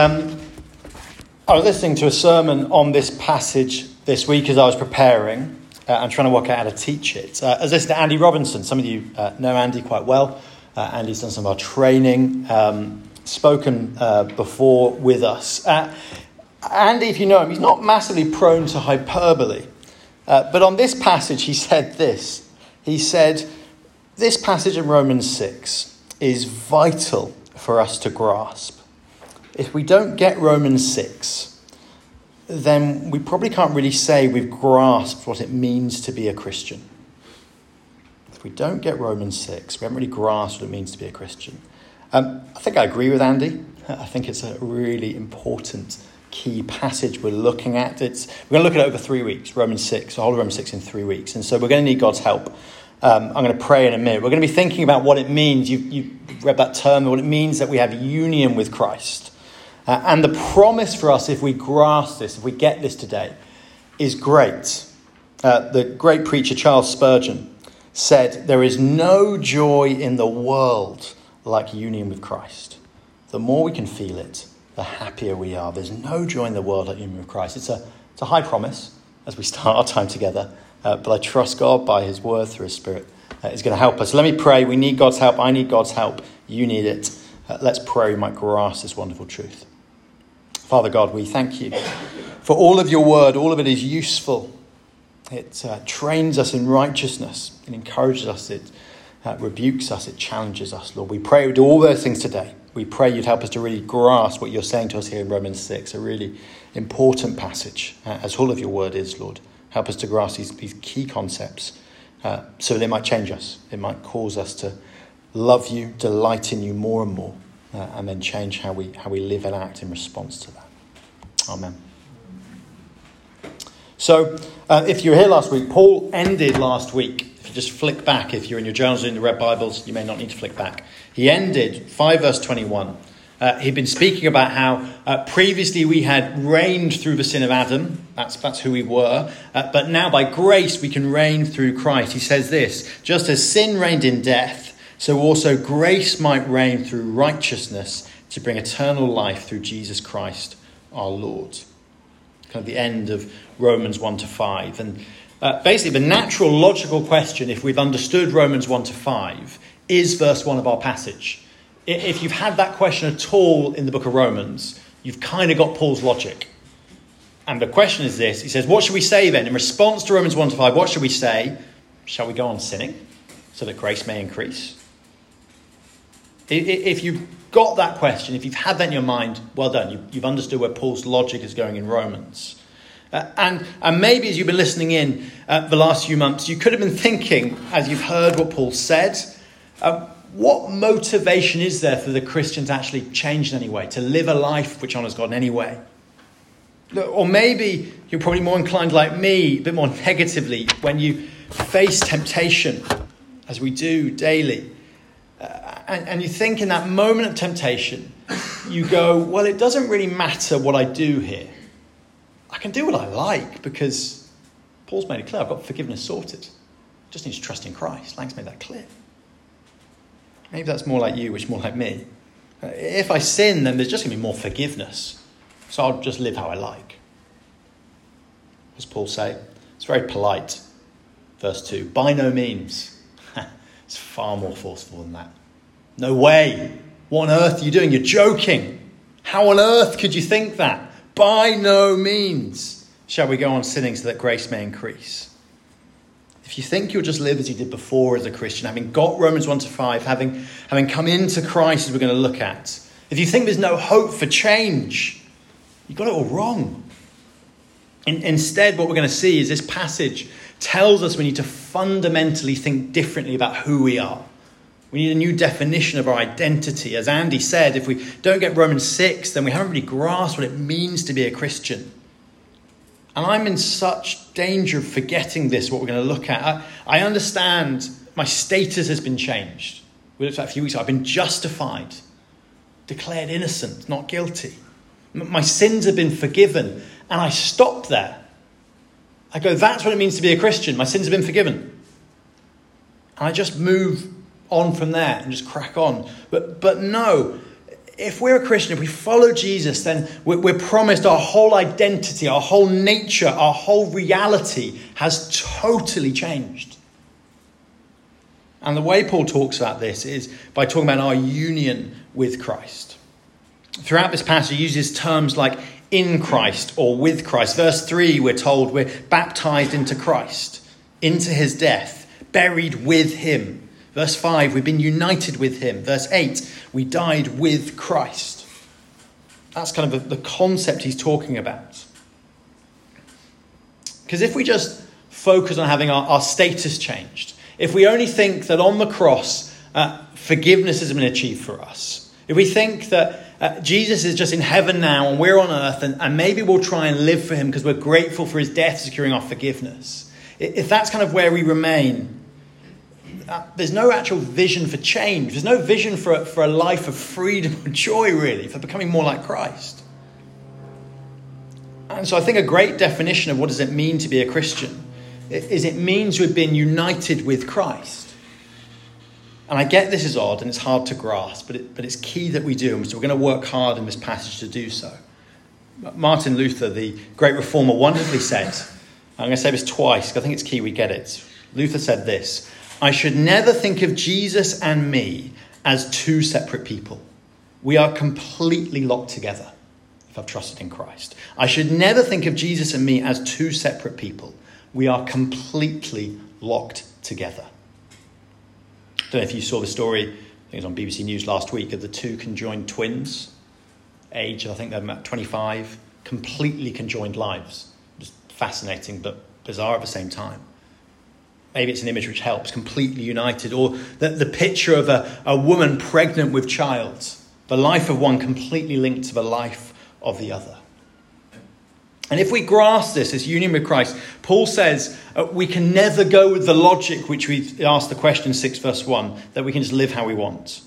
Um, I was listening to a sermon on this passage this week as I was preparing uh, and trying to work out how to teach it. Uh, I was listening to Andy Robinson. Some of you uh, know Andy quite well. Uh, Andy's done some of our training, um, spoken uh, before with us. Uh, Andy, if you know him, he's not massively prone to hyperbole. but on this passage, he said this. He said, This passage in Romans 6 is vital for us to grasp if we don't get Romans 6, then we probably can't really say we've grasped what it means to be a Christian. If we don't get Romans 6, we haven't really grasped what it means to be a Christian. Um, I think I agree with Andy. I think it's a really important key passage we're looking at. It's, we're going to look at it over three weeks, Romans 6, the whole of Romans 6 in three weeks. And so we're going to need God's help. Um, I'm going to pray in a minute. We're going to be thinking about what it means. You, you read that term, what it means that we have union with Christ. Uh, and the promise for us, if we grasp this, if we get this today, is great. Uh, the great preacher Charles Spurgeon said, There is no joy in the world like union with Christ. The more we can feel it, the happier we are. There's no joy in the world like union with Christ. It's a, it's a high promise as we start our time together, uh, but I trust God by His word through His Spirit uh, is going to help us. Let me pray. We need God's help. I need God's help. You need it. Uh, let's pray we might grasp this wonderful truth. Father God, we thank you for all of your word. All of it is useful. It uh, trains us in righteousness, it encourages us, it uh, rebukes us, it challenges us, Lord. We pray we do all those things today. We pray you'd help us to really grasp what you're saying to us here in Romans 6, a really important passage, uh, as all of your word is, Lord. Help us to grasp these, these key concepts uh, so they might change us. It might cause us to love you, delight in you more and more uh, and then change how we, how we live and act in response to that. Amen. So, uh, if you were here last week, Paul ended last week. If you just flick back, if you're in your journals or in the red Bibles, you may not need to flick back. He ended 5 verse 21. Uh, he'd been speaking about how uh, previously we had reigned through the sin of Adam. That's, that's who we were. Uh, but now by grace we can reign through Christ. He says this just as sin reigned in death, so also grace might reign through righteousness to bring eternal life through Jesus Christ our Lord. Kind of the end of Romans 1 to 5. And uh, basically, the natural logical question, if we've understood Romans 1 to 5, is verse 1 of our passage. If you've had that question at all in the book of Romans, you've kind of got Paul's logic. And the question is this He says, What should we say then? In response to Romans 1 to 5, what should we say? Shall we go on sinning so that grace may increase? If you've got that question, if you've had that in your mind, well done. You've understood where Paul's logic is going in Romans. Uh, and, and maybe as you've been listening in uh, the last few months, you could have been thinking, as you've heard what Paul said, uh, what motivation is there for the Christian to actually change in any way, to live a life which honours God in any way? Or maybe you're probably more inclined, like me, a bit more negatively, when you face temptation, as we do daily and, and you think in that moment of temptation, you go, well, it doesn't really matter what I do here. I can do what I like because Paul's made it clear I've got forgiveness sorted. Just need to trust in Christ. Lang's made that clear. Maybe that's more like you, which is more like me. If I sin, then there's just going to be more forgiveness. So I'll just live how I like. What does Paul say? It's very polite. Verse 2 By no means. it's far more forceful than that. No way. What on earth are you doing? You're joking. How on earth could you think that? By no means shall we go on sinning so that grace may increase. If you think you'll just live as you did before as a Christian, having got Romans 1 to 5, having, having come into Christ as we're going to look at, if you think there's no hope for change, you've got it all wrong. In, instead, what we're going to see is this passage tells us we need to fundamentally think differently about who we are. We need a new definition of our identity. As Andy said, if we don't get Romans 6, then we haven't really grasped what it means to be a Christian. And I'm in such danger of forgetting this, what we're going to look at. I, I understand my status has been changed. We looked at a few weeks ago. I've been justified, declared innocent, not guilty. My sins have been forgiven. And I stop there. I go, that's what it means to be a Christian. My sins have been forgiven. And I just move on from there and just crack on. But, but no, if we're a Christian, if we follow Jesus, then we're promised our whole identity, our whole nature, our whole reality has totally changed. And the way Paul talks about this is by talking about our union with Christ. Throughout this passage, he uses terms like in Christ or with Christ. Verse 3, we're told we're baptized into Christ, into his death, buried with him. Verse 5, we've been united with him. Verse 8, we died with Christ. That's kind of the concept he's talking about. Because if we just focus on having our, our, status changed, if we only think that on the cross, uh, forgiveness has been achieved for us, if we think that uh, Jesus is just in heaven now and we're on earth, and, and maybe we'll try and live for him because we're grateful for his death, securing our forgiveness. If that's kind of where we remain, uh, there's no actual vision for change. There's no vision for, for a life of freedom and joy, really, for becoming more like Christ. And so I think a great definition of what does it mean to be a Christian is it means we've been united with Christ. And I get this is odd and it's hard to grasp, but, it, but it's key that we do. And so we're going to work hard in this passage to do so. Martin Luther, the great reformer, wonderfully said, I'm going to say this twice because I think it's key we get it. Luther said this I should never think of Jesus and me as two separate people. We are completely locked together if I've trusted in Christ. I should never think of Jesus and me as two separate people. We are completely locked together I don't know if you saw the story, I think it was on BBC News last week, of the two conjoined twins, age, I think they're about 25, completely conjoined lives. Just fascinating but bizarre at the same time. Maybe it's an image which helps, completely united. Or the, the picture of a, a woman pregnant with child, the life of one completely linked to the life of the other. And if we grasp this, this union with Christ, Paul says uh, we can never go with the logic which we asked the question 6 verse 1, that we can just live how we want.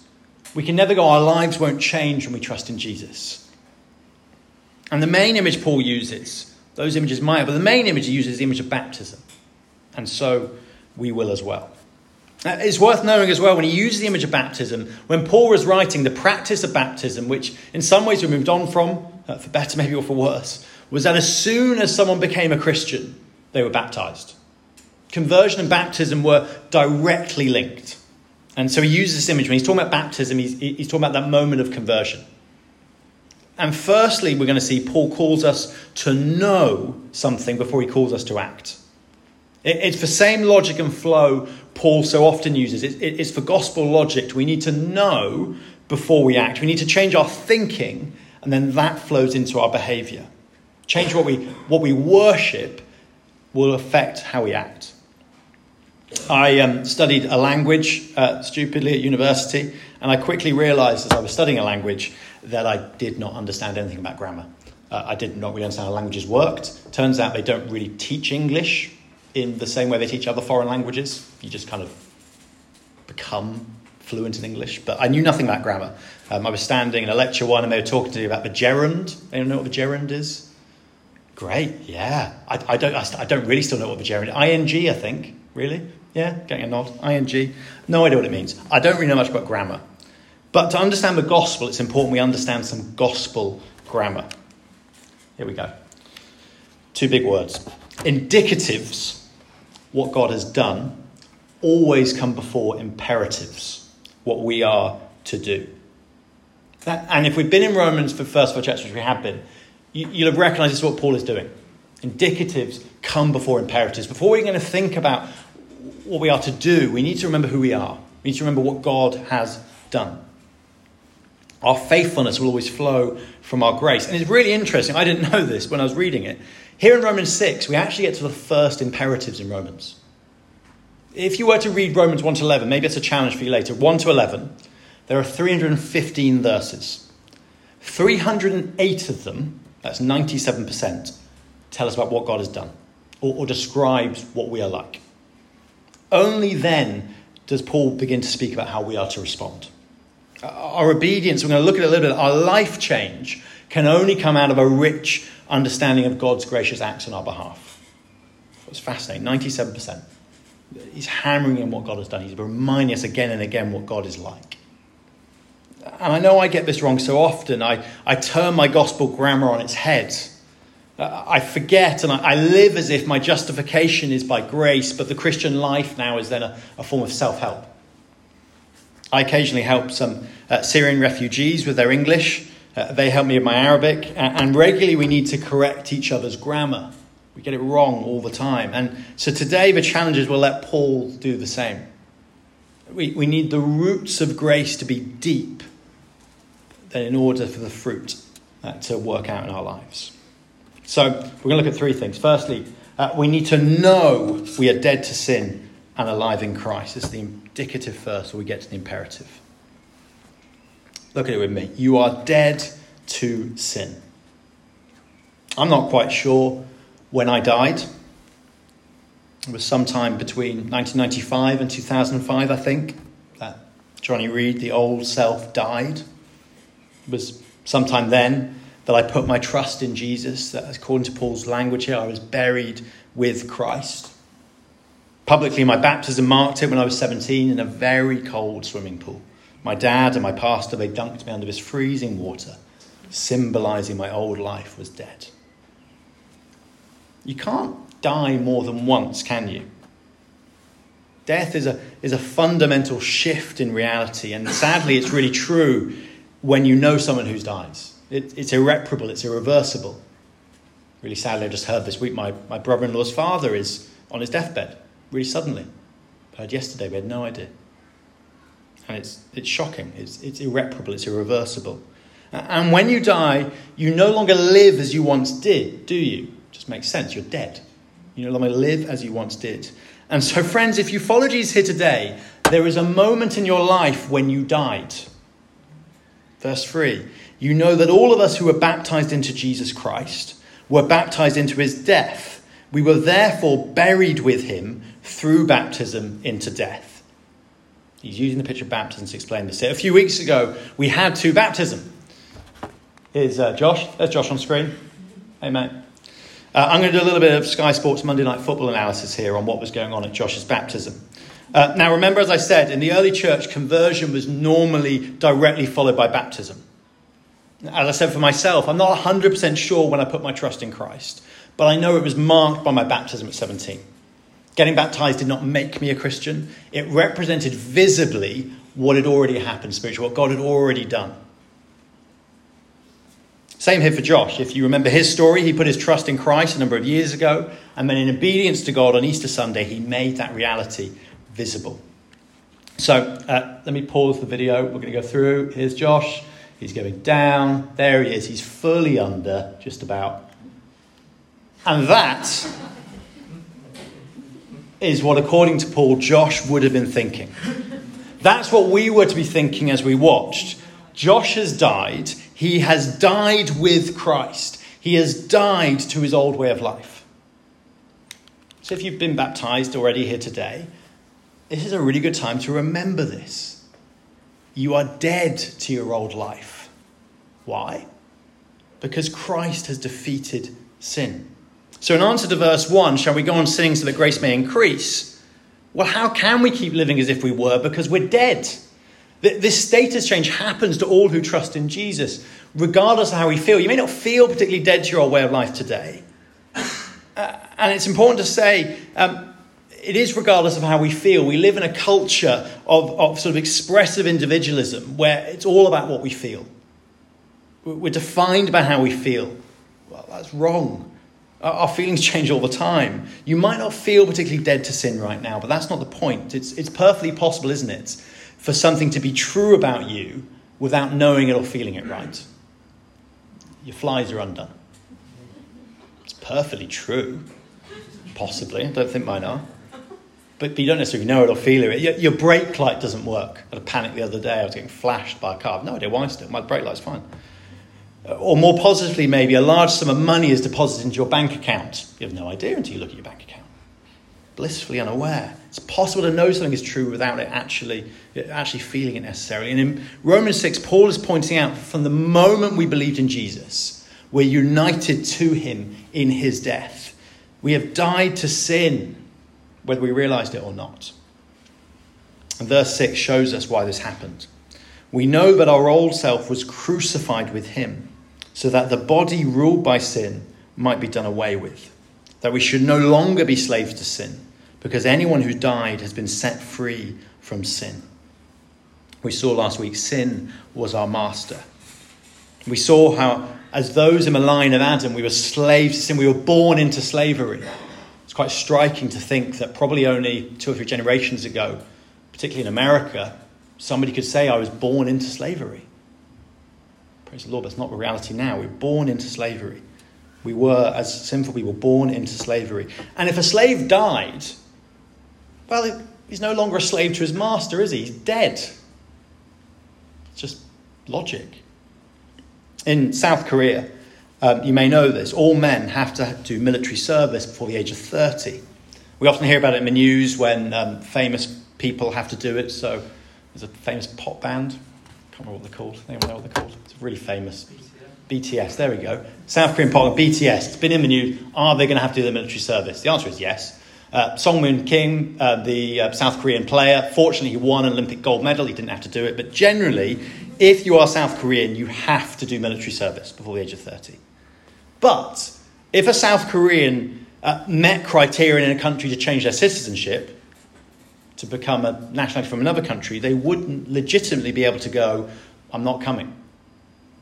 We can never go, our lives won't change when we trust in Jesus. And the main image Paul uses, those images might, but the main image he uses is the image of baptism. And so we will as well. Uh, it's worth knowing as well when he uses the image of baptism, when Paul was writing the practice of baptism, which in some ways we moved on from, uh, for better maybe or for worse, was that as soon as someone became a Christian, they were baptized. Conversion and baptism were directly linked. And so he uses this image when he's talking about baptism, he's, he's talking about that moment of conversion. And firstly, we're going to see Paul calls us to know something before he calls us to act. It's the same logic and flow Paul so often uses. It's for gospel logic. We need to know before we act. We need to change our thinking, and then that flows into our behavior. Change what we, what we worship will affect how we act. I um, studied a language uh, stupidly at university, and I quickly realized as I was studying a language that I did not understand anything about grammar. Uh, I did not really understand how languages worked. Turns out they don't really teach English in the same way they teach other foreign languages. You just kind of become fluent in English. But I knew nothing about grammar. Um, I was standing in a lecture one, and they were talking to me about the gerund. Anyone know what the gerund is? Great, yeah. I, I don't, I, I, don't really still know what the gerund is. ing, I think. Really? Yeah, getting a nod. ing. No idea what it means. I don't really know much about grammar. But to understand the gospel, it's important we understand some gospel grammar. Here we go. Two big words. Indicatives, what God has done, always come before imperatives, what we are to do. That, and if we've been in Romans for the first four chapters, which we have been, you, will have recognized this is what Paul is doing. Indicatives come before imperatives. Before we're going to think about what we are to do, we need to remember who we are. We need to remember what God has done. Our faithfulness will always flow from our grace. And it's really interesting. I didn't know this when I was reading it. Here in Romans 6, we actually get to the first imperatives in Romans. If you were to read Romans 1 to 11, maybe it's a challenge for you later. 1 to 11, there are 315 verses. 308 of them that's 97%, tell us about what God has done or, or describes what we are like. Only then does Paul begin to speak about how we are to respond. Our obedience, we're going to look at it a little bit, our life change can only come out of a rich understanding of God's gracious acts on our behalf. It's fascinating, 97%. He's hammering in what God has done. He's reminding us again and again what God is like. And I know I get this wrong so often. I, I turn my gospel grammar on its head. Uh, I forget and I, I, live as if my justification is by grace, but the Christian life now is then a, a form of self help. I occasionally help some uh, Syrian refugees with their English. Uh, they help me with my Arabic. And regularly we need to correct each other's grammar. We get it wrong all the time. And so today the challenge is we'll let Paul do the same. We, we need the roots of grace to be deep in order for the fruit uh, to work out in our lives. So we're going to look at three things. Firstly, uh, we need to know we are dead to sin and alive in Christ. Is the indicative first, so we get to the imperative. Look at it with me. You are dead to sin. I'm not quite sure when I died. It was sometime between 1995 and 2005, I think, that Johnny Reed, the old self, died. It was sometime then that I put my trust in Jesus, that according to Paul's language here, I was buried with Christ. Publicly, my baptism marked it when I was 17 in a very cold swimming pool. My dad and my pastor, they dunked me under this freezing water, symbolizing my old life was dead. You can't die more than once, can you? Death is a, is a fundamental shift in reality, and sadly, it's really true when you know someone who's died. It, it's irreparable, it's irreversible. Really sadly, I just heard this week my, my brother in law's father is on his deathbed, really suddenly. Heard yesterday, we had no idea. And it's, it's shocking, it's, it's irreparable, it's irreversible. And when you die, you no longer live as you once did, do you? Just makes sense, you're dead. You no longer live as you once did. And so, friends, if you follow Jesus here today, there is a moment in your life when you died. Verse 3 You know that all of us who were baptized into Jesus Christ were baptized into his death. We were therefore buried with him through baptism into death. He's using the picture of baptism to explain this. Here. A few weeks ago, we had two baptism. Here's uh, Josh. There's Josh on screen. Amen. Uh, I'm going to do a little bit of Sky Sports Monday Night Football analysis here on what was going on at Josh's baptism. Uh, now, remember, as I said, in the early church, conversion was normally directly followed by baptism. As I said for myself, I'm not 100% sure when I put my trust in Christ, but I know it was marked by my baptism at 17. Getting baptized did not make me a Christian, it represented visibly what had already happened spiritually, what God had already done. Same here for Josh. If you remember his story, he put his trust in Christ a number of years ago, and then in obedience to God on Easter Sunday, he made that reality visible. So uh, let me pause the video. We're going to go through. Here's Josh. He's going down. There he is. He's fully under, just about. And that is what, according to Paul, Josh would have been thinking. That's what we were to be thinking as we watched. Josh has died. He has died with Christ. He has died to his old way of life. So if you've been baptized already here today, this is a really good time to remember this. You are dead to your old life. Why? Because Christ has defeated sin. So, in answer to verse 1, shall we go on sinning so that grace may increase? Well, how can we keep living as if we were? Because we're dead. This status change happens to all who trust in Jesus, regardless of how we feel. You may not feel particularly dead to your old way of life today. Uh, and it's important to say um, it is regardless of how we feel. We live in a culture of, of sort of expressive individualism where it's all about what we feel. We're defined by how we feel. Well, that's wrong. Our feelings change all the time. You might not feel particularly dead to sin right now, but that's not the point. It's, it's perfectly possible, isn't it, for something to be true about you without knowing it or feeling it right. Your flies are undone. It's perfectly true. Possibly. I don't think mine are. But, but you don't necessarily know it or feel it. Your, your, brake light doesn't work. I had a panic the other day. I was getting flashed by a car. No idea why still. My brake light's fine. Uh, or more positively, maybe a large sum of money is deposited into your bank account. You have no idea until you look at your bank account blissfully unaware. It's possible to know something is true without it actually, uh, actually feeling it necessarily. And in Romans 6, Paul is pointing out from the moment we believed in Jesus, we're united to him in his death. We have died to sin, whether we realized it or not. And verse 6 shows us why this happened. We know that our old self was crucified with him, so that the body ruled by sin might be done away with, that we should no longer be slaves to sin, because anyone who died has been set free from sin. We saw last week sin was our master. We saw how, as those in the line of Adam, we were slaves to sin, we were born into slavery. It's quite striking to think that probably only two or three generations ago, particularly in America, Somebody could say, I was born into slavery. Praise the Lord, that's not the reality now. We're born into slavery. We were, as sinful people, born into slavery. And if a slave died, well, he's no longer a slave to his master, is he? He's dead. It's just logic. In South Korea, um, you may know this, all men have to do military service before the age of 30. We often hear about it in the news when um, famous people have to do it. So there's a famous pop band. Can't remember what they're called. Anyone know what they're called? It's really famous. BTS. There we go. South Korean pop BTS. It's been in the news. Are they going to have to do the military service? The answer is yes. Uh, Song Moon Kim, uh, the uh, South Korean player, fortunately he won an Olympic gold medal. He didn't have to do it. But generally, if you are South Korean, you have to do military service before the age of 30. But if a South Korean uh, met criteria in a country to change their citizenship, to become a nationality from another country, they wouldn't legitimately be able to go, I'm not coming.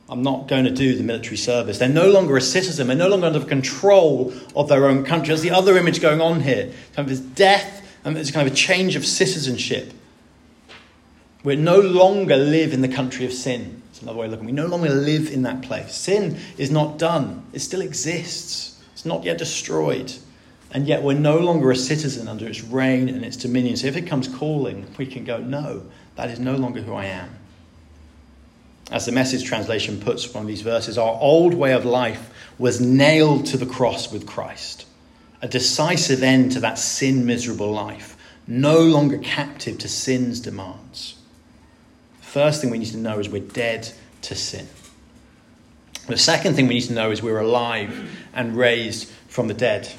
I'm not going to do the military service. They're no longer a citizen. They're no longer under control of their own country. There's the other image going on here. Kind of this death and there's kind of a change of citizenship. We no longer live in the country of sin. It's another way of looking. We no longer live in that place. Sin is not done. It still exists. It's not yet destroyed. And yet we're no longer a citizen under its reign and its dominion. So if it comes calling, we can go, no, that is no longer who I am. As the message translation puts one of these verses, our old way of life was nailed to the cross with Christ, a decisive end to that sin miserable life, no longer captive to sin's demands. First thing we need to know is we're dead to sin. The second thing we need to know is we're alive and raised from the dead.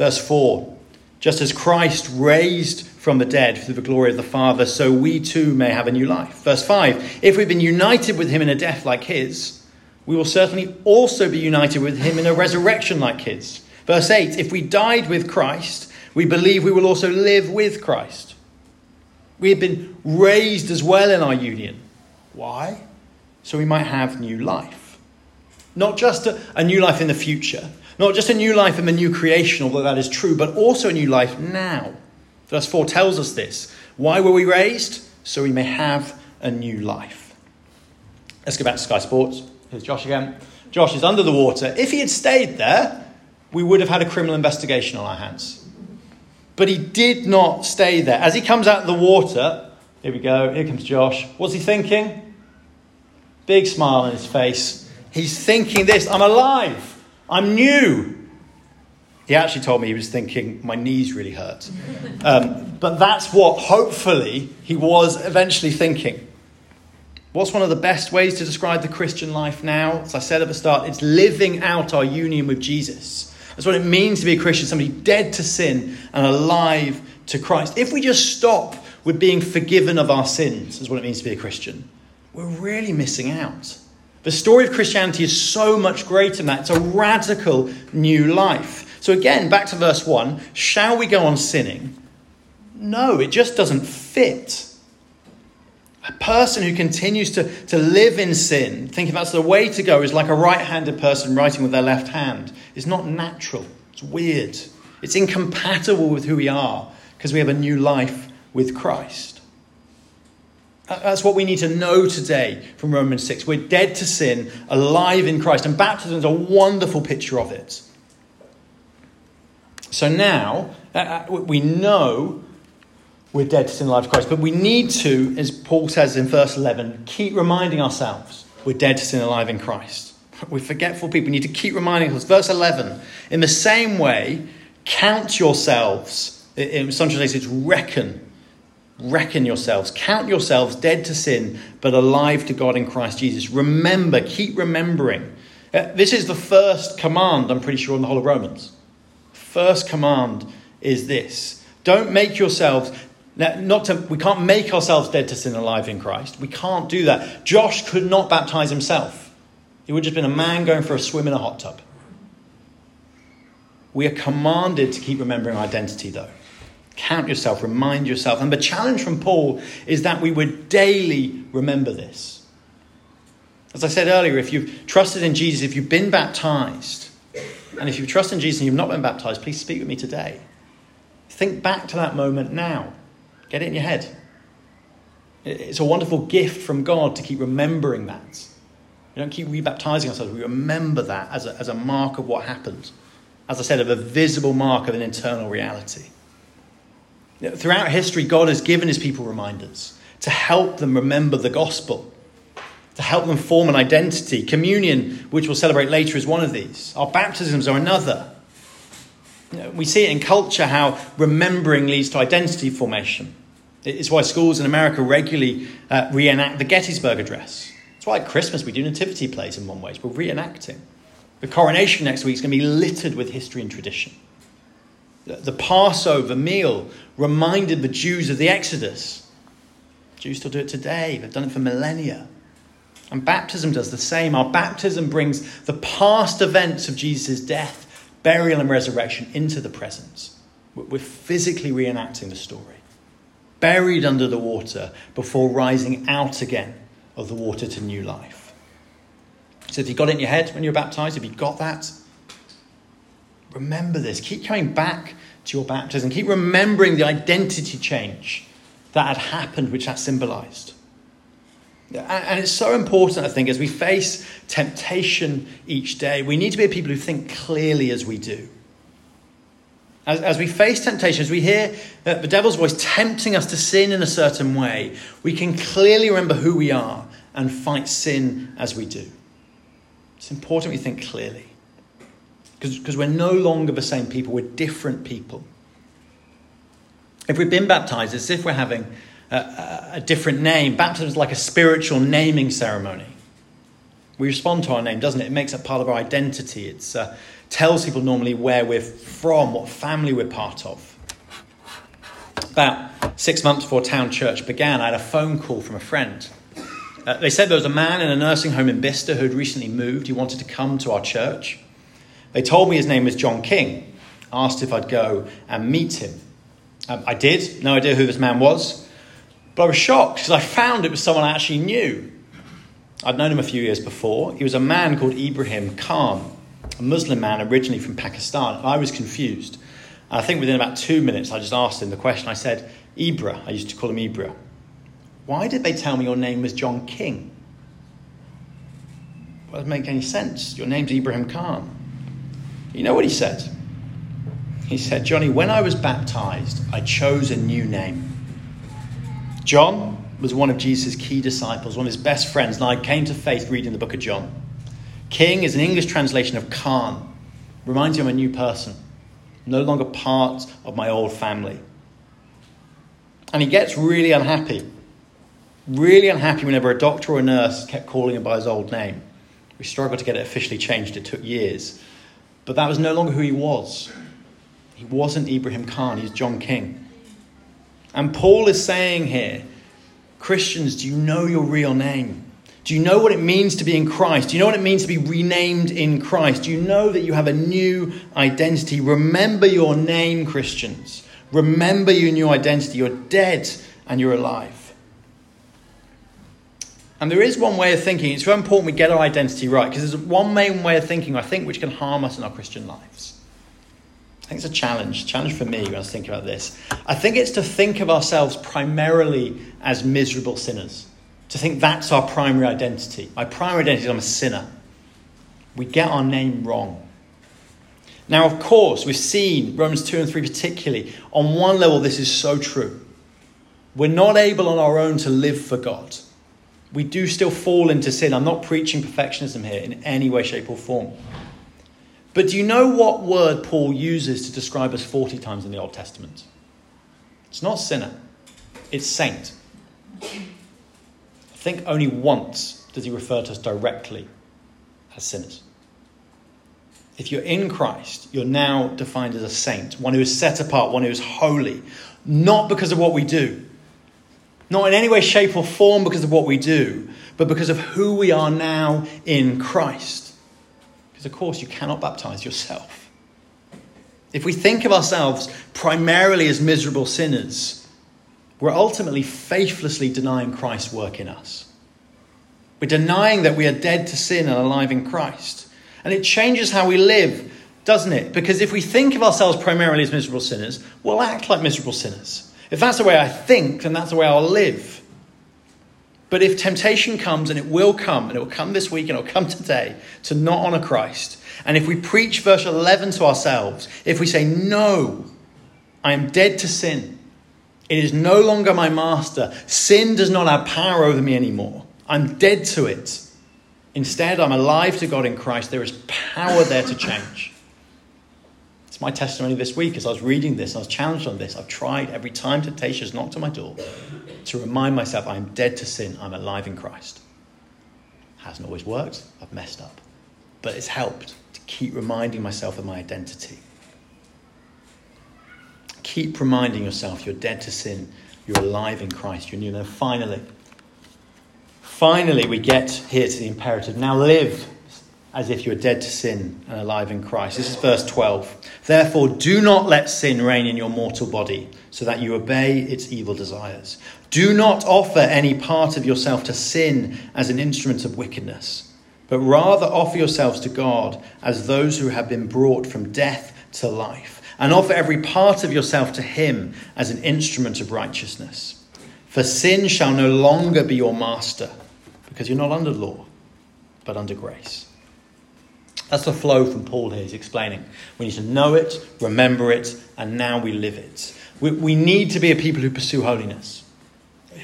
Verse 4 Just as Christ raised from the dead through the glory of the Father, so we too may have a new life. Verse 5 If we've been united with him in a death like his, we will certainly also be united with him in a resurrection like his. Verse 8 If we died with Christ, we believe we will also live with Christ. We have been raised as well in our union. Why? So we might have new life. Not just a, a new life in the future, not just a new life and a new creation, although that is true, but also a new life now. Verse 4 tells us this. Why were we raised? So we may have a new life. Let's go back to Sky Sports. Here's Josh again. Josh is under the water. If he had stayed there, we would have had a criminal investigation on our hands. But he did not stay there. As he comes out of the water, here we go, here comes Josh. What's he thinking? Big smile on his face. He's thinking this I'm alive. I'm new. He actually told me he was thinking, my knees really hurt. Um, but that's what, hopefully, he was eventually thinking. What's one of the best ways to describe the Christian life now? As I said at the start, it's living out our union with Jesus. That's what it means to be a Christian, somebody dead to sin and alive to Christ. If we just stop with being forgiven of our sins, is what it means to be a Christian, we're really missing out. The story of Christianity is so much greater than that. It's a radical new life. So, again, back to verse 1 shall we go on sinning? No, it just doesn't fit. A person who continues to, to live in sin, thinking that's the way to go, is like a right handed person writing with their left hand. It's not natural, it's weird. It's incompatible with who we are because we have a new life with Christ. That's what we need to know today from Romans 6. We're dead to sin, alive in Christ, and baptism is a wonderful picture of it. So now, uh, uh, we know we're dead to sin, alive to Christ, but we need to, as Paul says in verse 11, keep reminding ourselves we're dead to sin, alive in Christ. We're forgetful people. We need to keep reminding ourselves. Verse 11, in the same way, count yourselves. In some translations, reckon Reckon yourselves, count yourselves dead to sin, but alive to God in Christ Jesus. Remember, keep remembering. Uh, this is the first command, I'm pretty sure, in the whole of Romans. First command is this Don't make yourselves, Now, not to, we can't make ourselves dead to sin alive in Christ. We can't do that. Josh could not baptize himself. He would have just been a man going for a swim in a hot tub. We are commanded to keep remembering identity, though. Count yourself, remind yourself. And the challenge from Paul is that we would daily remember this. As I said earlier, if you've trusted in Jesus, if you've been baptized, and if you've trusted in Jesus and you've not been baptized, please speak with me today. Think back to that moment now. Get it in your head. It's a wonderful gift from God to keep remembering that. We don't keep rebaptizing ourselves, we remember that as a, as a mark of what happened. As I said, of a visible mark of an internal reality. Throughout history, God has given his people reminders to help them remember the gospel, to help them form an identity. Communion, which we'll celebrate later, is one of these. Our baptisms are another. We see it in culture how remembering leads to identity formation. It's why schools in America regularly uh, reenact the Gettysburg Address. It's why at Christmas we do nativity plays in one way. We're reenacting. The coronation next week is going to be littered with history and tradition. The Passover meal reminded the Jews of the Exodus. Jews still do it today, they've done it for millennia. And baptism does the same. Our baptism brings the past events of Jesus' death, burial, and resurrection into the present. We're physically reenacting the story. Buried under the water before rising out again of the water to new life. So, if you got it in your head when you were baptized, if you got that, remember this. Keep coming back to your baptism. Keep remembering the identity change that had happened, which that symbolized. And it's so important, I think, as we face temptation each day, we need to be people who think clearly as we do. As, as we face temptation, as we hear uh, the devil's voice tempting us to sin in a certain way, we can clearly remember who we are and fight sin as we do. It's important we think clearly because we're no longer the same people, we're different people. If we've been baptized, it's as if we're having a, a different name. Baptism is like a spiritual naming ceremony. We respond to our name, doesn't it? It makes it part of our identity. It uh, tells people normally where we're from, what family we're part of. About six months before Town Church began, I had a phone call from a friend. Uh, they said there was a man in a nursing home in Bicester who had recently moved. He wanted to come to our church. They told me his name was John King, asked if I'd go and meet him. Um, I did, no idea who this man was, but I was shocked because I found it was someone I actually knew. I'd known him a few years before. He was a man called Ibrahim Khan, a Muslim man originally from Pakistan. I was confused. I think within about two minutes, I just asked him the question. I said, Ibra, I used to call him Ibra. Why did they tell me your name was John King? Well, it doesn't make any sense. Your name's Ibrahim Khan. You know what he said? He said, Johnny, when I was baptized, I chose a new name. John was one of Jesus' key disciples, one of his best friends, and I came to faith reading the book of John. King is an English translation of Khan, reminds you I'm a new person, no longer part of my old family. And he gets really unhappy, really unhappy whenever a doctor or a nurse kept calling him by his old name. We struggled to get it officially changed, it took years. But that was no longer who he was. He wasn't Ibrahim Khan, he's John King. And Paul is saying here Christians, do you know your real name? Do you know what it means to be in Christ? Do you know what it means to be renamed in Christ? Do you know that you have a new identity? Remember your name, Christians. Remember your new identity. You're dead and you're alive. And there is one way of thinking, it's very important we get our identity right, because there's one main way of thinking, I think, which can harm us in our Christian lives. I think it's a challenge, challenge for me when I was thinking about this. I think it's to think of ourselves primarily as miserable sinners, to think that's our primary identity. My primary identity is I'm a sinner. We get our name wrong. Now, of course, we've seen Romans 2 and 3 particularly. On one level, this is so true. We're not able on our own to live for God we do still fall into sin. I'm not preaching perfectionism here in any way, shape, or form. But do you know what word Paul uses to describe us 40 times in the Old Testament? It's not sinner, it's saint. I think only once does he refer to us directly as sinners. If you're in Christ, you're now defined as a saint, one who is set apart, one who is holy. not because of what we do, not in any way, shape, or form because of what we do, but because of who we are now in Christ. Because, of course, you cannot baptize yourself. If we think of ourselves primarily as miserable sinners, we're ultimately faithlessly denying Christ's work in us. We're denying that we are dead to sin and alive in Christ. And it changes how we live, doesn't it? Because if we think of ourselves primarily as miserable sinners, we'll act like miserable sinners. If that's the way I think, then that's the way I'll live. But if temptation comes, and it will come, and it will come this week, and it will come today, to not honor Christ, and if we preach verse 11 to ourselves, if we say, No, I am dead to sin, it is no longer my master, sin does not have power over me anymore, I'm dead to it. Instead, I'm alive to God in Christ, there is power there to change my testimony this week as I was reading this, I was challenged on this. I've tried every time temptation has knocked on my door to remind myself I'm dead to sin, I'm alive in Christ. Hasn't always worked, I've messed up. But it's helped to keep reminding myself of my identity. Keep reminding yourself you're dead to sin, you're alive in Christ, you're new. And finally, finally, we get here to the imperative now live as if you are dead to sin and alive in Christ. This is verse 12. Therefore, do not let sin reign in your mortal body, so that you obey its evil desires. Do not offer any part of yourself to sin as an instrument of wickedness, but rather offer yourselves to God as those who have been brought from death to life, and offer every part of yourself to Him as an instrument of righteousness. For sin shall no longer be your master, because you're not under law, but under grace. That's the flow from Paul here. He's explaining. We need to know it, remember it, and now we live it. We, we need to be a people who pursue holiness,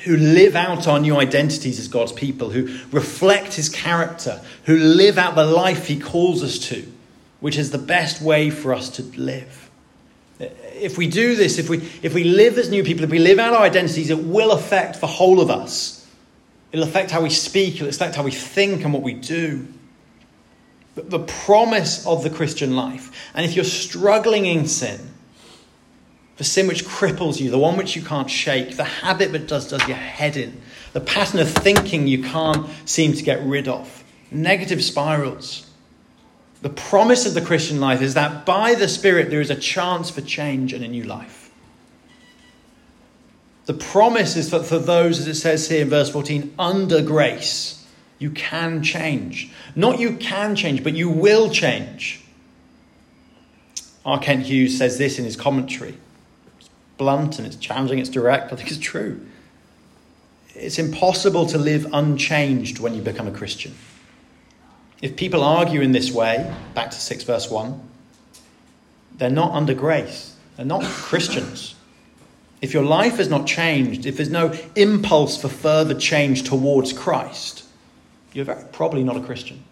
who live out our new identities as God's people, who reflect his character, who live out the life he calls us to, which is the best way for us to live. If we do this, if we, if we live as new people, if we live out our identities, it will affect the whole of us. It'll affect how we speak, it'll affect how we think and what we do the promise of the Christian life. And if you're struggling in sin, the sin which cripples you, the one which you can't shake, the habit that does, does your head in, the pattern of thinking you can't seem to get rid of, negative spirals. The promise of the Christian life is that by the Spirit there is a chance for change and a new life. The promise is that for those, as it says here in verse 14, under grace you can change. Not you can change, but you will change. R. Kent Hughes says this in his commentary. It's blunt and it's challenging, it's direct. I think it's true. It's impossible to live unchanged when you become a Christian. If people argue in this way, back to 6 verse 1, they're not under grace. They're not Christians. If your life has not changed, if there's no impulse for further change towards Christ, you're very, probably not a Christian.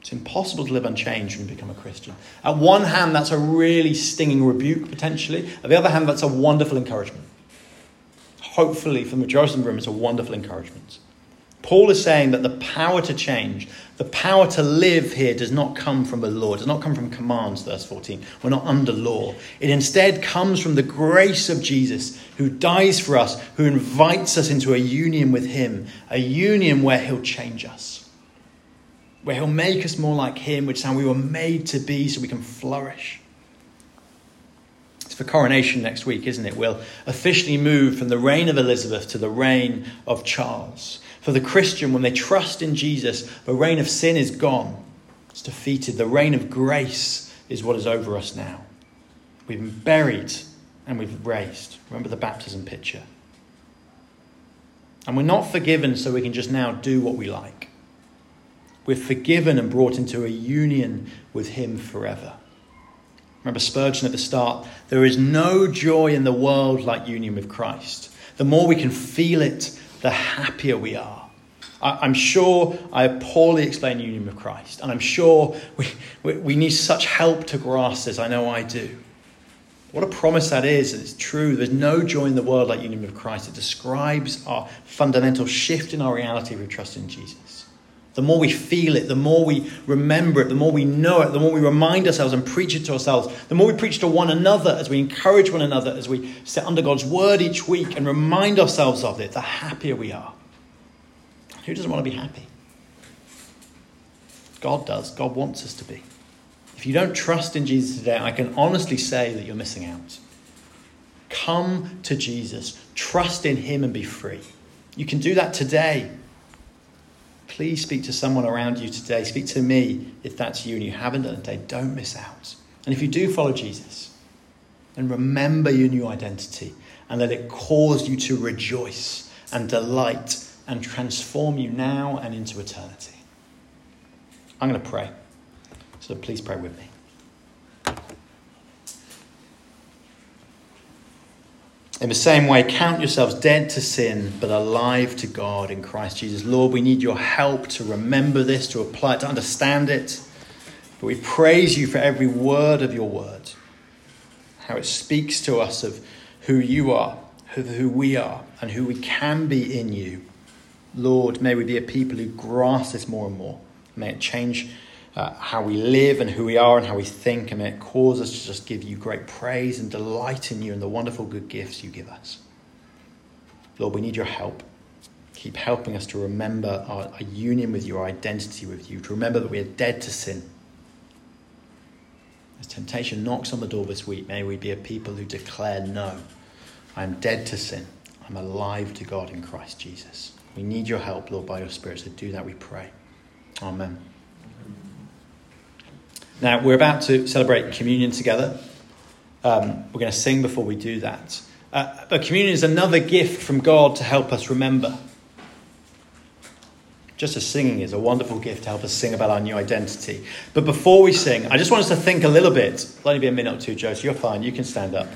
It's impossible to live unchanged you become a Christian. At one hand, that's a really stinging rebuke, potentially. At the other hand, that's a wonderful encouragement. Hopefully, for the majority of the room, it's a wonderful encouragement. Paul is saying that the power to change, the power to live here does not come from the law, does not come from commands, verse 14. We're not under law. It instead comes from the grace of Jesus, who dies for us, who invites us into a union with him, a union where he'll change us, where he'll make us more like him, which is how we were made to be so we can flourish. It's for coronation next week, isn't it? We'll officially move from the reign of Elizabeth to the reign of Charles. For the Christian, when they trust in Jesus, the reign of sin is gone, it's defeated. The reign of grace is what is over us now. We've been buried and we've raised. Remember the baptism picture. And we're not forgiven so we can just now do what we like. We're forgiven and brought into a union with Him forever. Remember Spurgeon at the start there is no joy in the world like union with Christ. The more we can feel it, the happier we are. I, am sure I poorly explain union with Christ, and I'm sure we, we, we need such help to grasp this. I know I do. What a promise that is. It's true. There's no joy in the world like union with Christ. It describes our fundamental shift in our reality if we trust in Jesus. The more we feel it, the more we remember it, the more we know it, the more we remind ourselves and preach it to ourselves, the more we preach to one another as we encourage one another, as we sit under God's word each week and remind ourselves of it, the happier we are. Who doesn't want to be happy? God does. God wants us to be. If you don't trust in Jesus today, I can honestly say that you're missing out. Come to Jesus, trust in Him, and be free. You can do that today. Please speak to someone around you today. Speak to me if that's you and you haven't done it today. Don't miss out. And if you do follow Jesus, then remember your new identity and let it cause you to rejoice and delight and transform you now and into eternity. I'm going to pray. So please pray with me. In the same way, count yourselves dead to sin, but alive to God in Christ Jesus. Lord, we need your help to remember this, to apply it, to understand it. But we praise you for every word of your word, how it speaks to us of who you are, who we are, and who we can be in you. Lord, may we be a people who grasp this more and more. May it change uh, how we live and who we are and how we think, and may it cause us to just give you great praise and delight in you and the wonderful good gifts you give us. Lord, we need your help. Keep helping us to remember our, our union with you, our identity with you, to remember that we are dead to sin. As temptation knocks on the door this week, may we be a people who declare, No, I am dead to sin. I'm alive to God in Christ Jesus. We need your help, Lord, by your Spirit. So do that, we pray. Amen. Now, we're about to celebrate communion together. Um, we're going to sing before we do that. Uh, but communion is another gift from God to help us remember. Just as singing is a wonderful gift to help us sing about our new identity. But before we sing, I just want us to think a little bit. It'll only be a minute or two, Joe, so you're fine. You can stand up.